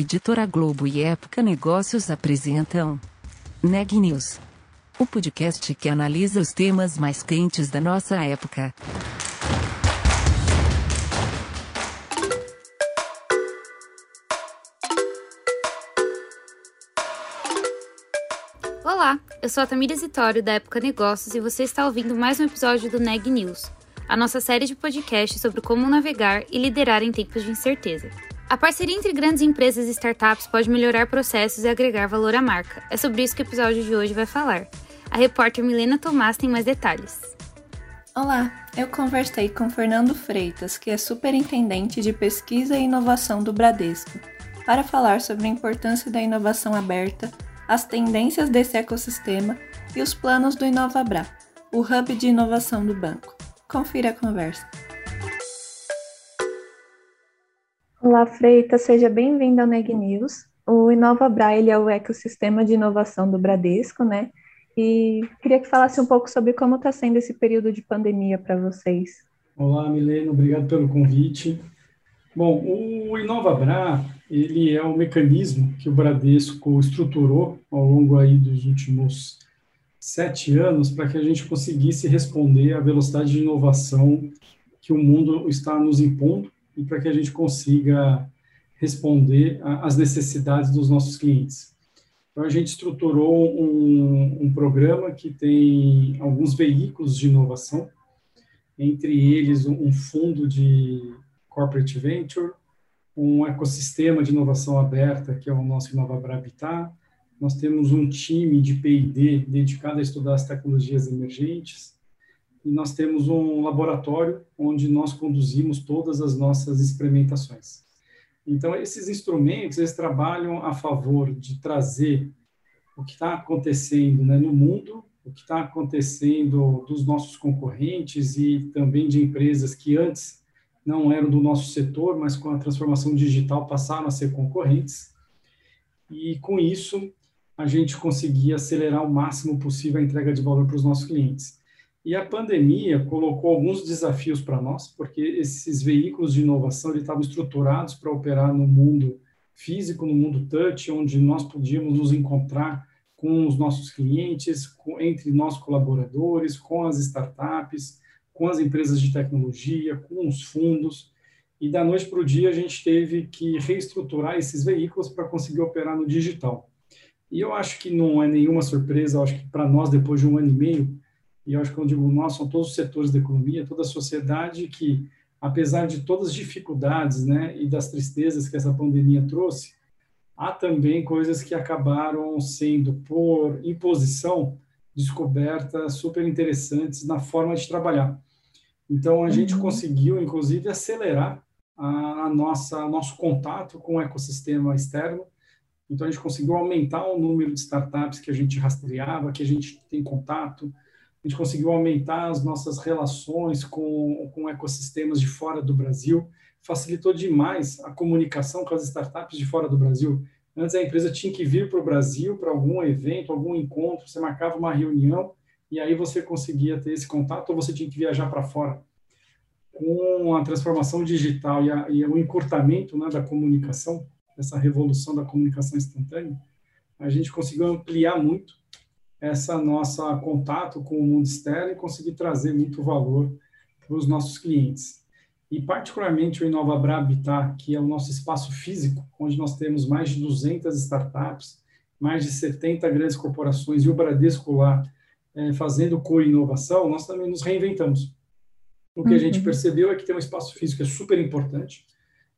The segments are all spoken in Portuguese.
Editora Globo e Época Negócios apresentam Neg News, o podcast que analisa os temas mais quentes da nossa época. Olá, eu sou a Tamira Zitório da Época Negócios e você está ouvindo mais um episódio do Neg News, a nossa série de podcasts sobre como navegar e liderar em tempos de incerteza. A parceria entre grandes empresas e startups pode melhorar processos e agregar valor à marca. É sobre isso que o episódio de hoje vai falar. A repórter Milena Tomás tem mais detalhes. Olá, eu conversei com Fernando Freitas, que é superintendente de pesquisa e inovação do Bradesco, para falar sobre a importância da inovação aberta, as tendências desse ecossistema e os planos do InovaBra, o hub de inovação do banco. Confira a conversa. Olá, Freita, seja bem-vindo ao Neg News. O Inova Braille é o ecossistema de inovação do Bradesco, né? E queria que falasse um pouco sobre como está sendo esse período de pandemia para vocês. Olá, Milena, obrigado pelo convite. Bom, o InovaBra, ele é um mecanismo que o Bradesco estruturou ao longo aí dos últimos sete anos para que a gente conseguisse responder à velocidade de inovação que o mundo está nos impondo e para que a gente consiga responder às necessidades dos nossos clientes. Então, a gente estruturou um, um programa que tem alguns veículos de inovação, entre eles um fundo de corporate venture, um ecossistema de inovação aberta, que é o nosso InovaBra Habitat. Nós temos um time de P&D dedicado a estudar as tecnologias emergentes e nós temos um laboratório onde nós conduzimos todas as nossas experimentações. Então, esses instrumentos, eles trabalham a favor de trazer o que está acontecendo né, no mundo, o que está acontecendo dos nossos concorrentes e também de empresas que antes não eram do nosso setor, mas com a transformação digital passaram a ser concorrentes. E com isso, a gente conseguia acelerar o máximo possível a entrega de valor para os nossos clientes. E a pandemia colocou alguns desafios para nós, porque esses veículos de inovação estavam estruturados para operar no mundo físico, no mundo touch, onde nós podíamos nos encontrar com os nossos clientes, com, entre nós colaboradores, com as startups, com as empresas de tecnologia, com os fundos. E da noite para o dia a gente teve que reestruturar esses veículos para conseguir operar no digital. E eu acho que não é nenhuma surpresa, acho que para nós, depois de um ano e meio, e eu acho que eu digo nós, são todos os setores da economia, toda a sociedade que, apesar de todas as dificuldades né, e das tristezas que essa pandemia trouxe, há também coisas que acabaram sendo, por imposição, descobertas super interessantes na forma de trabalhar. Então, a uhum. gente conseguiu, inclusive, acelerar a, a nossa nosso contato com o ecossistema externo. Então, a gente conseguiu aumentar o número de startups que a gente rastreava, que a gente tem contato, a gente conseguiu aumentar as nossas relações com, com ecossistemas de fora do Brasil, facilitou demais a comunicação com as startups de fora do Brasil. Antes a empresa tinha que vir para o Brasil para algum evento, algum encontro, você marcava uma reunião e aí você conseguia ter esse contato ou você tinha que viajar para fora. Com a transformação digital e, a, e o encurtamento né, da comunicação, essa revolução da comunicação instantânea, a gente conseguiu ampliar muito essa nossa contato com o mundo externo e conseguir trazer muito valor para os nossos clientes. E particularmente o InovaBra Habitat, que é o nosso espaço físico, onde nós temos mais de 200 startups, mais de 70 grandes corporações e o Bradesco lá é, fazendo co-inovação, nós também nos reinventamos. O que uhum. a gente uhum. percebeu é que ter um espaço físico é super importante.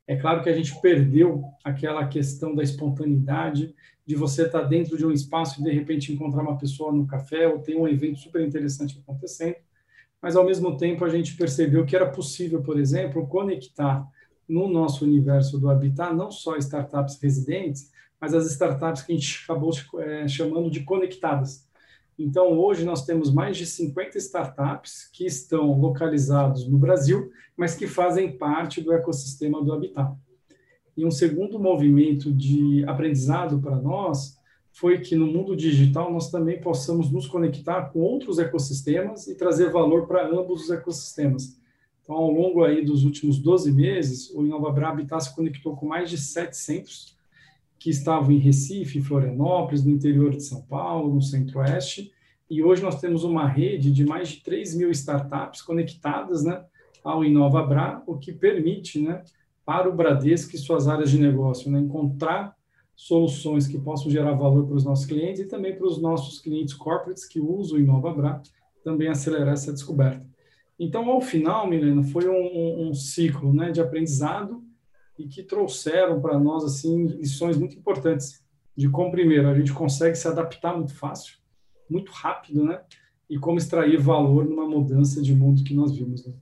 É claro que a gente perdeu aquela questão da espontaneidade, de você estar dentro de um espaço e de repente encontrar uma pessoa no café ou ter um evento super interessante acontecendo, mas ao mesmo tempo a gente percebeu que era possível, por exemplo, conectar no nosso universo do Habitat não só startups residentes, mas as startups que a gente acabou é, chamando de conectadas. Então, hoje nós temos mais de 50 startups que estão localizados no Brasil, mas que fazem parte do ecossistema do Habitat. E um segundo movimento de aprendizado para nós foi que no mundo digital nós também possamos nos conectar com outros ecossistemas e trazer valor para ambos os ecossistemas. Então, ao longo aí dos últimos 12 meses, o InovaBra Habitat se conectou com mais de sete centros que estavam em Recife, Florianópolis, no interior de São Paulo, no centro-oeste, e hoje nós temos uma rede de mais de 3 mil startups conectadas né, ao InovaBra, o que permite né, para o Bradesco e suas áreas de negócio né, encontrar soluções que possam gerar valor para os nossos clientes e também para os nossos clientes corporates que usam o InovaBra, também acelerar essa descoberta. Então, ao final, Milena, foi um, um, um ciclo né, de aprendizado e que trouxeram para nós assim lições muito importantes de como primeiro a gente consegue se adaptar muito fácil muito rápido, né? E como extrair valor numa mudança de mundo que nós vimos. Né?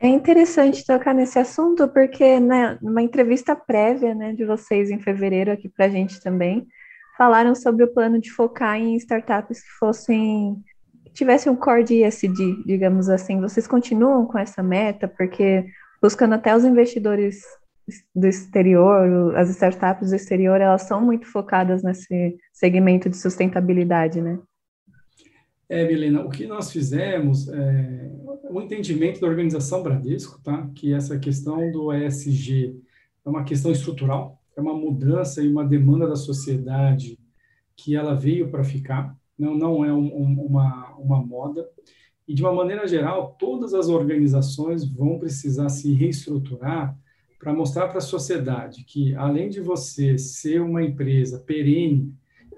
É interessante tocar nesse assunto, porque né, numa entrevista prévia né, de vocês em fevereiro aqui para a gente também, falaram sobre o plano de focar em startups que fossem que tivessem um core de ESG, digamos assim. Vocês continuam com essa meta, porque buscando até os investidores do exterior, as startups do exterior, elas são muito focadas nesse segmento de sustentabilidade, né? É, Milena, o que nós fizemos é o entendimento da organização Bradesco, tá? Que essa questão do ESG é uma questão estrutural, é uma mudança e uma demanda da sociedade que ela veio para ficar, não, não é um, um, uma, uma moda. E, de uma maneira geral, todas as organizações vão precisar se reestruturar para mostrar para a sociedade que, além de você ser uma empresa perene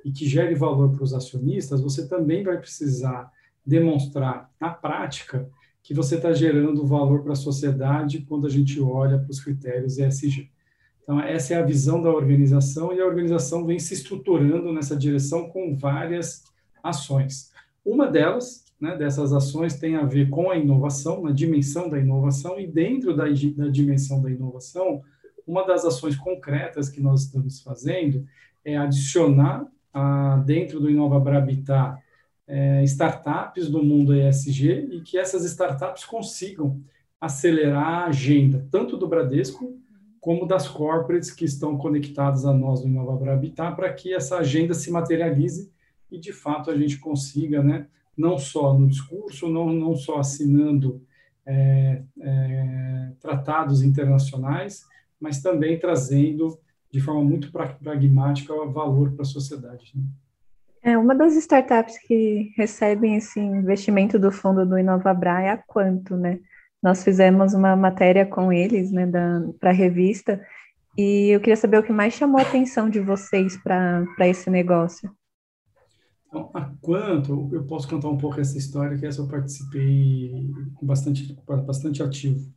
e que gere valor para os acionistas, você também vai precisar demonstrar na prática que você está gerando valor para a sociedade quando a gente olha para os critérios ESG. Então, essa é a visão da organização e a organização vem se estruturando nessa direção com várias ações. Uma delas né, dessas ações tem a ver com a inovação, na dimensão da inovação, e dentro da, da dimensão da inovação, uma das ações concretas que nós estamos fazendo é adicionar a, dentro do Inova Habitat é, startups do mundo ESG e que essas startups consigam acelerar a agenda, tanto do Bradesco como das corporates que estão conectadas a nós no Inova Habitat, para que essa agenda se materialize e, de fato, a gente consiga, né, não só no discurso, não, não só assinando é, é, tratados internacionais, mas também trazendo de forma muito pragmática valor para a sociedade. Né? É, uma das startups que recebem esse investimento do fundo do InovaBra é a Quanto, né? Nós fizemos uma matéria com eles, né, para a revista, e eu queria saber o que mais chamou a atenção de vocês para esse negócio. Então, a quanto, eu posso contar um pouco essa história, que essa eu participei bastante, bastante ativo.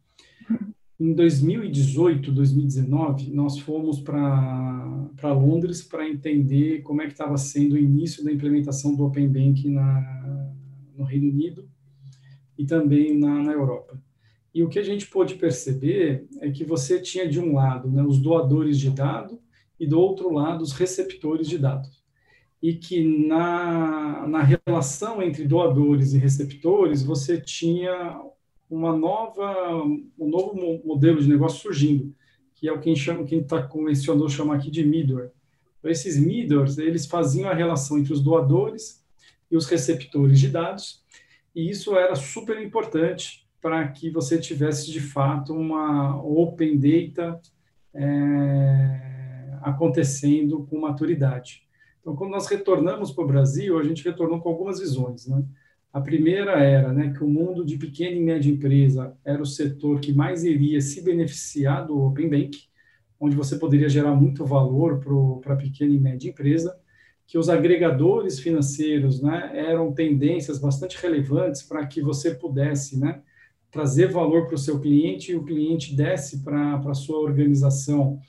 Em 2018, 2019, nós fomos para Londres para entender como é que estava sendo o início da implementação do Open Bank na, no Reino Unido e também na, na Europa. E o que a gente pôde perceber é que você tinha, de um lado, né, os doadores de dados e, do outro lado, os receptores de dados e que na, na relação entre doadores e receptores você tinha uma nova um novo modelo de negócio surgindo que é o que chama quem está convencionou chamar aqui de middleware então, esses middlewares eles faziam a relação entre os doadores e os receptores de dados e isso era super importante para que você tivesse de fato uma open data é, acontecendo com maturidade então, quando nós retornamos para o Brasil, a gente retornou com algumas visões. Né? A primeira era né, que o mundo de pequena e média empresa era o setor que mais iria se beneficiar do Open Bank, onde você poderia gerar muito valor para a pequena e média empresa, que os agregadores financeiros né, eram tendências bastante relevantes para que você pudesse né, trazer valor para o seu cliente e o cliente desse para a sua organização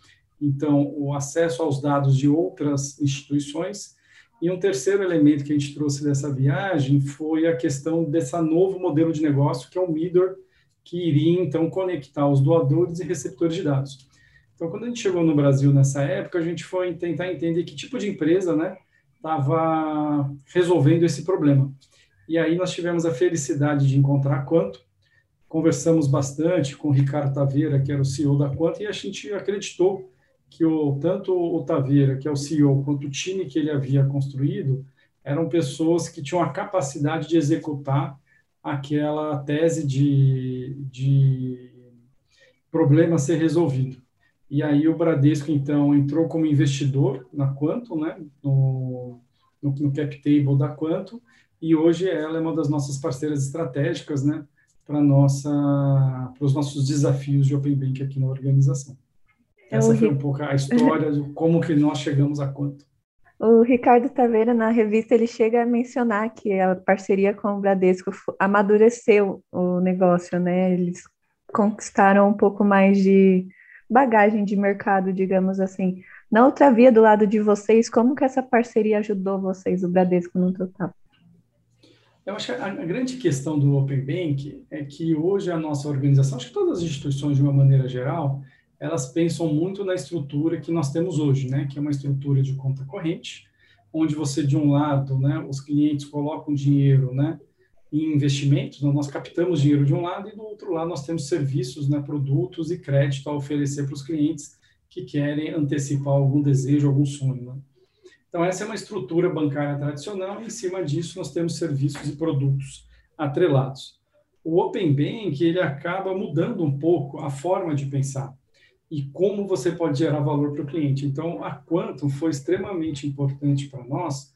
então, o acesso aos dados de outras instituições. E um terceiro elemento que a gente trouxe dessa viagem foi a questão desse novo modelo de negócio, que é o MIDOR, que iria, então, conectar os doadores e receptores de dados. Então, quando a gente chegou no Brasil nessa época, a gente foi tentar entender que tipo de empresa né, estava resolvendo esse problema. E aí nós tivemos a felicidade de encontrar a Quanto, conversamos bastante com o Ricardo Taveira, que era o CEO da Quanto, e a gente acreditou que o, tanto o Taveira, que é o CEO, quanto o time que ele havia construído, eram pessoas que tinham a capacidade de executar aquela tese de, de problema ser resolvido. E aí o Bradesco, então, entrou como investidor na Quantum, né, no, no, no cap table da Quantum, e hoje ela é uma das nossas parceiras estratégicas, né, para nossa para os nossos desafios de Open Bank aqui na organização. É Essa foi um pouco a história de como que nós chegamos a quanto. O Ricardo Taveira, na revista, ele chega a mencionar que a parceria com o Bradesco amadureceu o negócio, né? Eles conquistaram um pouco mais de bagagem de mercado, digamos assim. Na outra via, do lado de vocês, como que essa parceria ajudou vocês, o Bradesco, no total? Eu acho que a, a, grande questão do Open Bank é que hoje a nossa organização, acho que todas as instituições de uma maneira geral, elas pensam muito na estrutura que nós temos hoje, né, que é uma estrutura de conta corrente, onde você de um lado, né, os clientes colocam dinheiro, né, em investimentos, né, nós captamos dinheiro de um lado e do outro lado nós temos serviços, né, produtos e crédito a oferecer para os clientes que querem antecipar algum desejo, algum sonho. Né? Então, essa é uma estrutura bancária tradicional, e em cima disso nós temos serviços e produtos atrelados. O Open Bank, ele acaba mudando um pouco a forma de pensar e como você pode gerar valor para o cliente. Então, a Quantum foi extremamente importante para nós,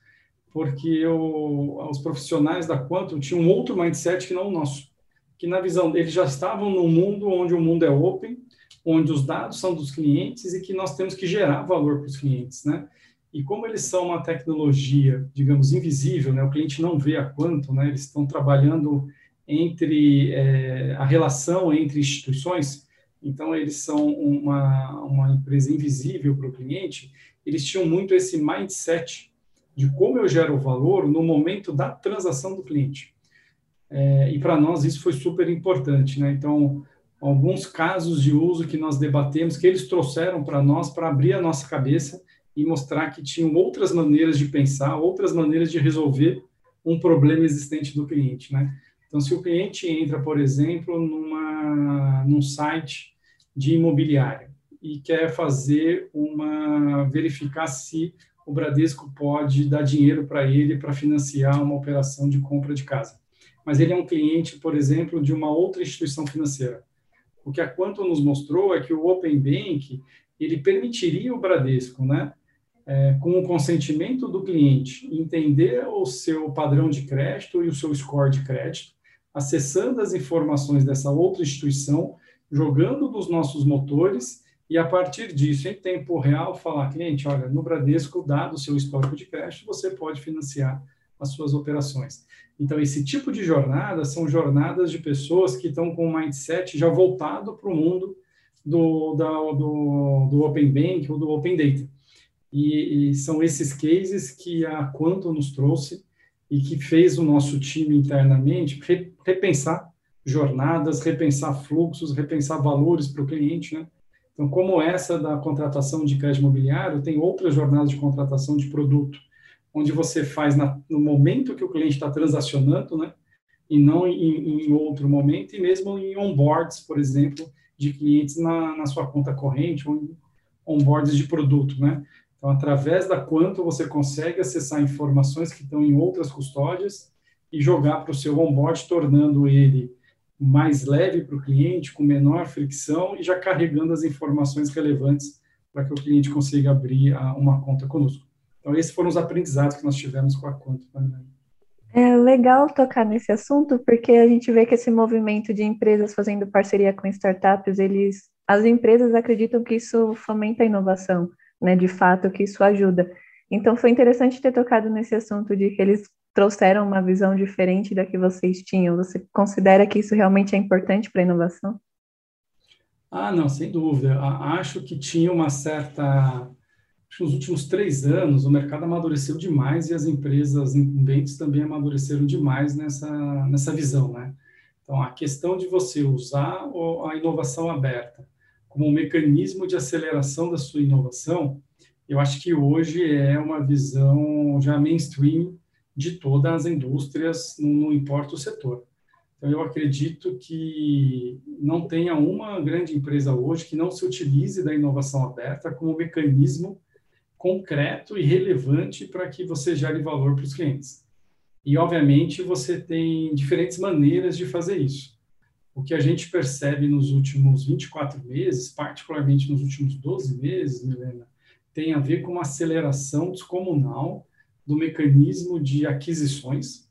porque eu, os profissionais da Quantum tinham outro mindset que não o nosso, que na visão deles já estavam num mundo onde o mundo é open, onde os dados são dos clientes e que nós temos que gerar valor para os clientes, né? E como eles são uma tecnologia, digamos, invisível, né, o cliente não vê a quanto, né, eles estão trabalhando entre é, a relação entre instituições, então eles são uma, uma empresa invisível para o cliente, eles tinham muito esse mindset de como eu gero valor no momento da transação do cliente. É, e para nós isso foi super importante, né? Então, alguns casos de uso que nós debatemos, que eles trouxeram para nós para abrir a nossa cabeça e mostrar que tinham outras maneiras de pensar, outras maneiras de resolver um problema existente do cliente, né? Então, se o cliente entra, por exemplo, numa, num site de imobiliário e quer fazer uma verificar se o Bradesco pode dar dinheiro para ele para financiar uma operação de compra de casa. Mas ele é um cliente, por exemplo, de uma outra instituição financeira. O que a Quanto nos mostrou é que o Open Bank ele permitiria o Bradesco, né, é, com o consentimento do cliente, entender o seu padrão de crédito e o seu score de crédito, acessando as informações dessa outra instituição, jogando nos nossos motores e, a partir disso, em tempo real, falar, cliente, olha, no Bradesco, dado o seu histórico de crédito, você pode financiar as suas operações. Então, esse tipo de jornada são jornadas de pessoas que estão com um mindset já voltado para o mundo do, da, do, do Open Bank ou do Open Data. E, e, são esses cases que a Quanto nos trouxe e que fez o nosso time internamente repensar jornadas, repensar fluxos, repensar valores para o cliente, né? Então, como essa da contratação de crédito imobiliário, tem outras jornadas de contratação de produto, onde você faz na, no momento que o cliente está transacionando, né? E não em, em, outro momento, e mesmo em onboards, por exemplo, de clientes na, na sua conta corrente, ou onboards de produto, né? Então, através da Quanto, você consegue acessar informações que estão em outras custódias e jogar para o seu onboard, tornando ele mais leve para o cliente, com menor fricção e já carregando as informações relevantes para que o cliente consiga abrir a, uma conta conosco. Então, esses foram os aprendizados que nós tivemos com a Quanto. É legal tocar nesse assunto, porque a gente vê que esse movimento de empresas fazendo parceria com startups, eles, as empresas acreditam que isso fomenta a inovação né, de fato que isso ajuda. Então foi interessante ter tocado nesse assunto de que eles trouxeram uma visão diferente da que vocês tinham. Você considera que isso realmente é importante para a inovação? Ah, não, sem dúvida. Acho que tinha uma certa. Nos últimos três anos o mercado amadureceu demais e as empresas incumbentes também amadureceram demais nessa, nessa visão, né? Então, a questão de você usar a inovação aberta como um mecanismo de aceleração da sua inovação, eu acho que hoje é uma visão já mainstream de todas as indústrias, não, importa o setor. Então, eu acredito que não tenha uma grande empresa hoje que não se utilize da inovação aberta como um mecanismo concreto e relevante para que você gere valor para os clientes. E, obviamente, você tem diferentes maneiras de fazer isso. O que a gente percebe nos últimos 24 meses, particularmente nos últimos 12 meses, Milena, tem a ver com uma aceleração descomunal do mecanismo de aquisições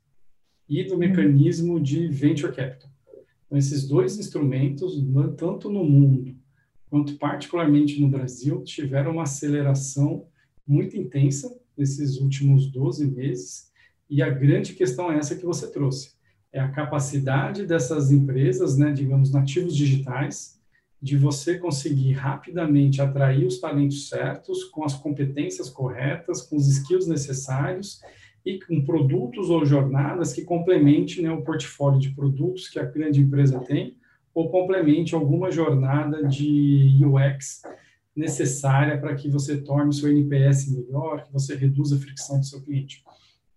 e do mecanismo de venture capital. Então, esses dois instrumentos, tanto no mundo quanto particularmente no Brasil, tiveram uma aceleração muito intensa nesses últimos 12 meses, e a grande questão é essa que você trouxe é a capacidade dessas empresas, né, digamos, nativos digitais, de você conseguir rapidamente atrair os talentos certos, com as competências corretas, com os skills necessários e com produtos ou jornadas que complementem né, o portfólio de produtos que a grande empresa tem, ou complemente alguma jornada de UX necessária para que você torne o seu NPS melhor, que você reduza a fricção do seu cliente.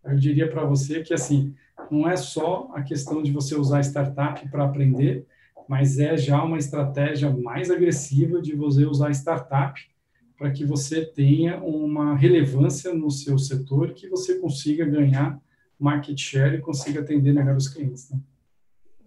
Eu diria para você que, assim, não é só a questão de você usar startup para aprender, mas é já uma estratégia mais agressiva de você usar startup para que você tenha uma relevância no seu setor que você consiga ganhar market share e consiga atender melhor os clientes. Né?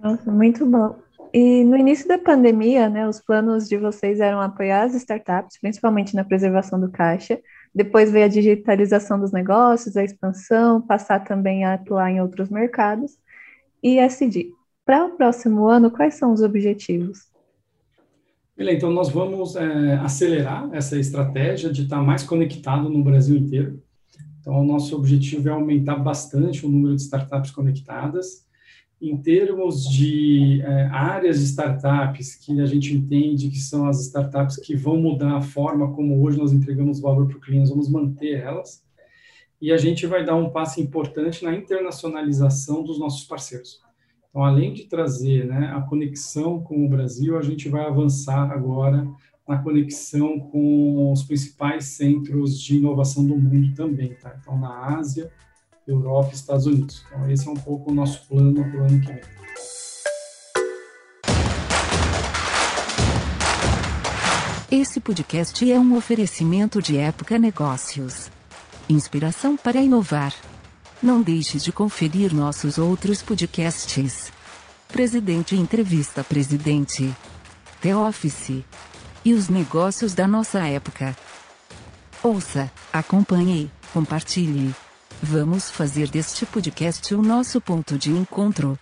Nossa, muito bom. E no início da pandemia, né, os planos de vocês eram apoiar as startups, principalmente na preservação do caixa, depois veio a digitalização dos negócios, a expansão, passar também a atuar em outros mercados. E SD. Para o próximo ano, quais são os objetivos? Então, nós vamos é, acelerar essa estratégia de estar mais conectado no Brasil inteiro. Então, o nosso objetivo é aumentar bastante o número de startups conectadas em termos de é, áreas de startups que a gente entende que são as startups que vão mudar a forma como hoje nós entregamos valor para o cliente, vamos manter elas. E a gente vai dar um passo importante na internacionalização dos nossos parceiros. Então, além de trazer né, a conexão com o Brasil, a gente vai avançar agora na conexão com os principais centros de inovação do mundo também, tá? Então, na Ásia, Europa e Estados Unidos. Então, esse é um pouco o nosso plano para o ano que vem. Esse podcast é um oferecimento de Época Negócios. Inspiração para inovar. Não deixe de conferir nossos outros podcasts. Presidente Entrevista Presidente. The Office. E os negócios da nossa época. Ouça, acompanhe, compartilhe. Vamos fazer deste podcast o nosso ponto de encontro.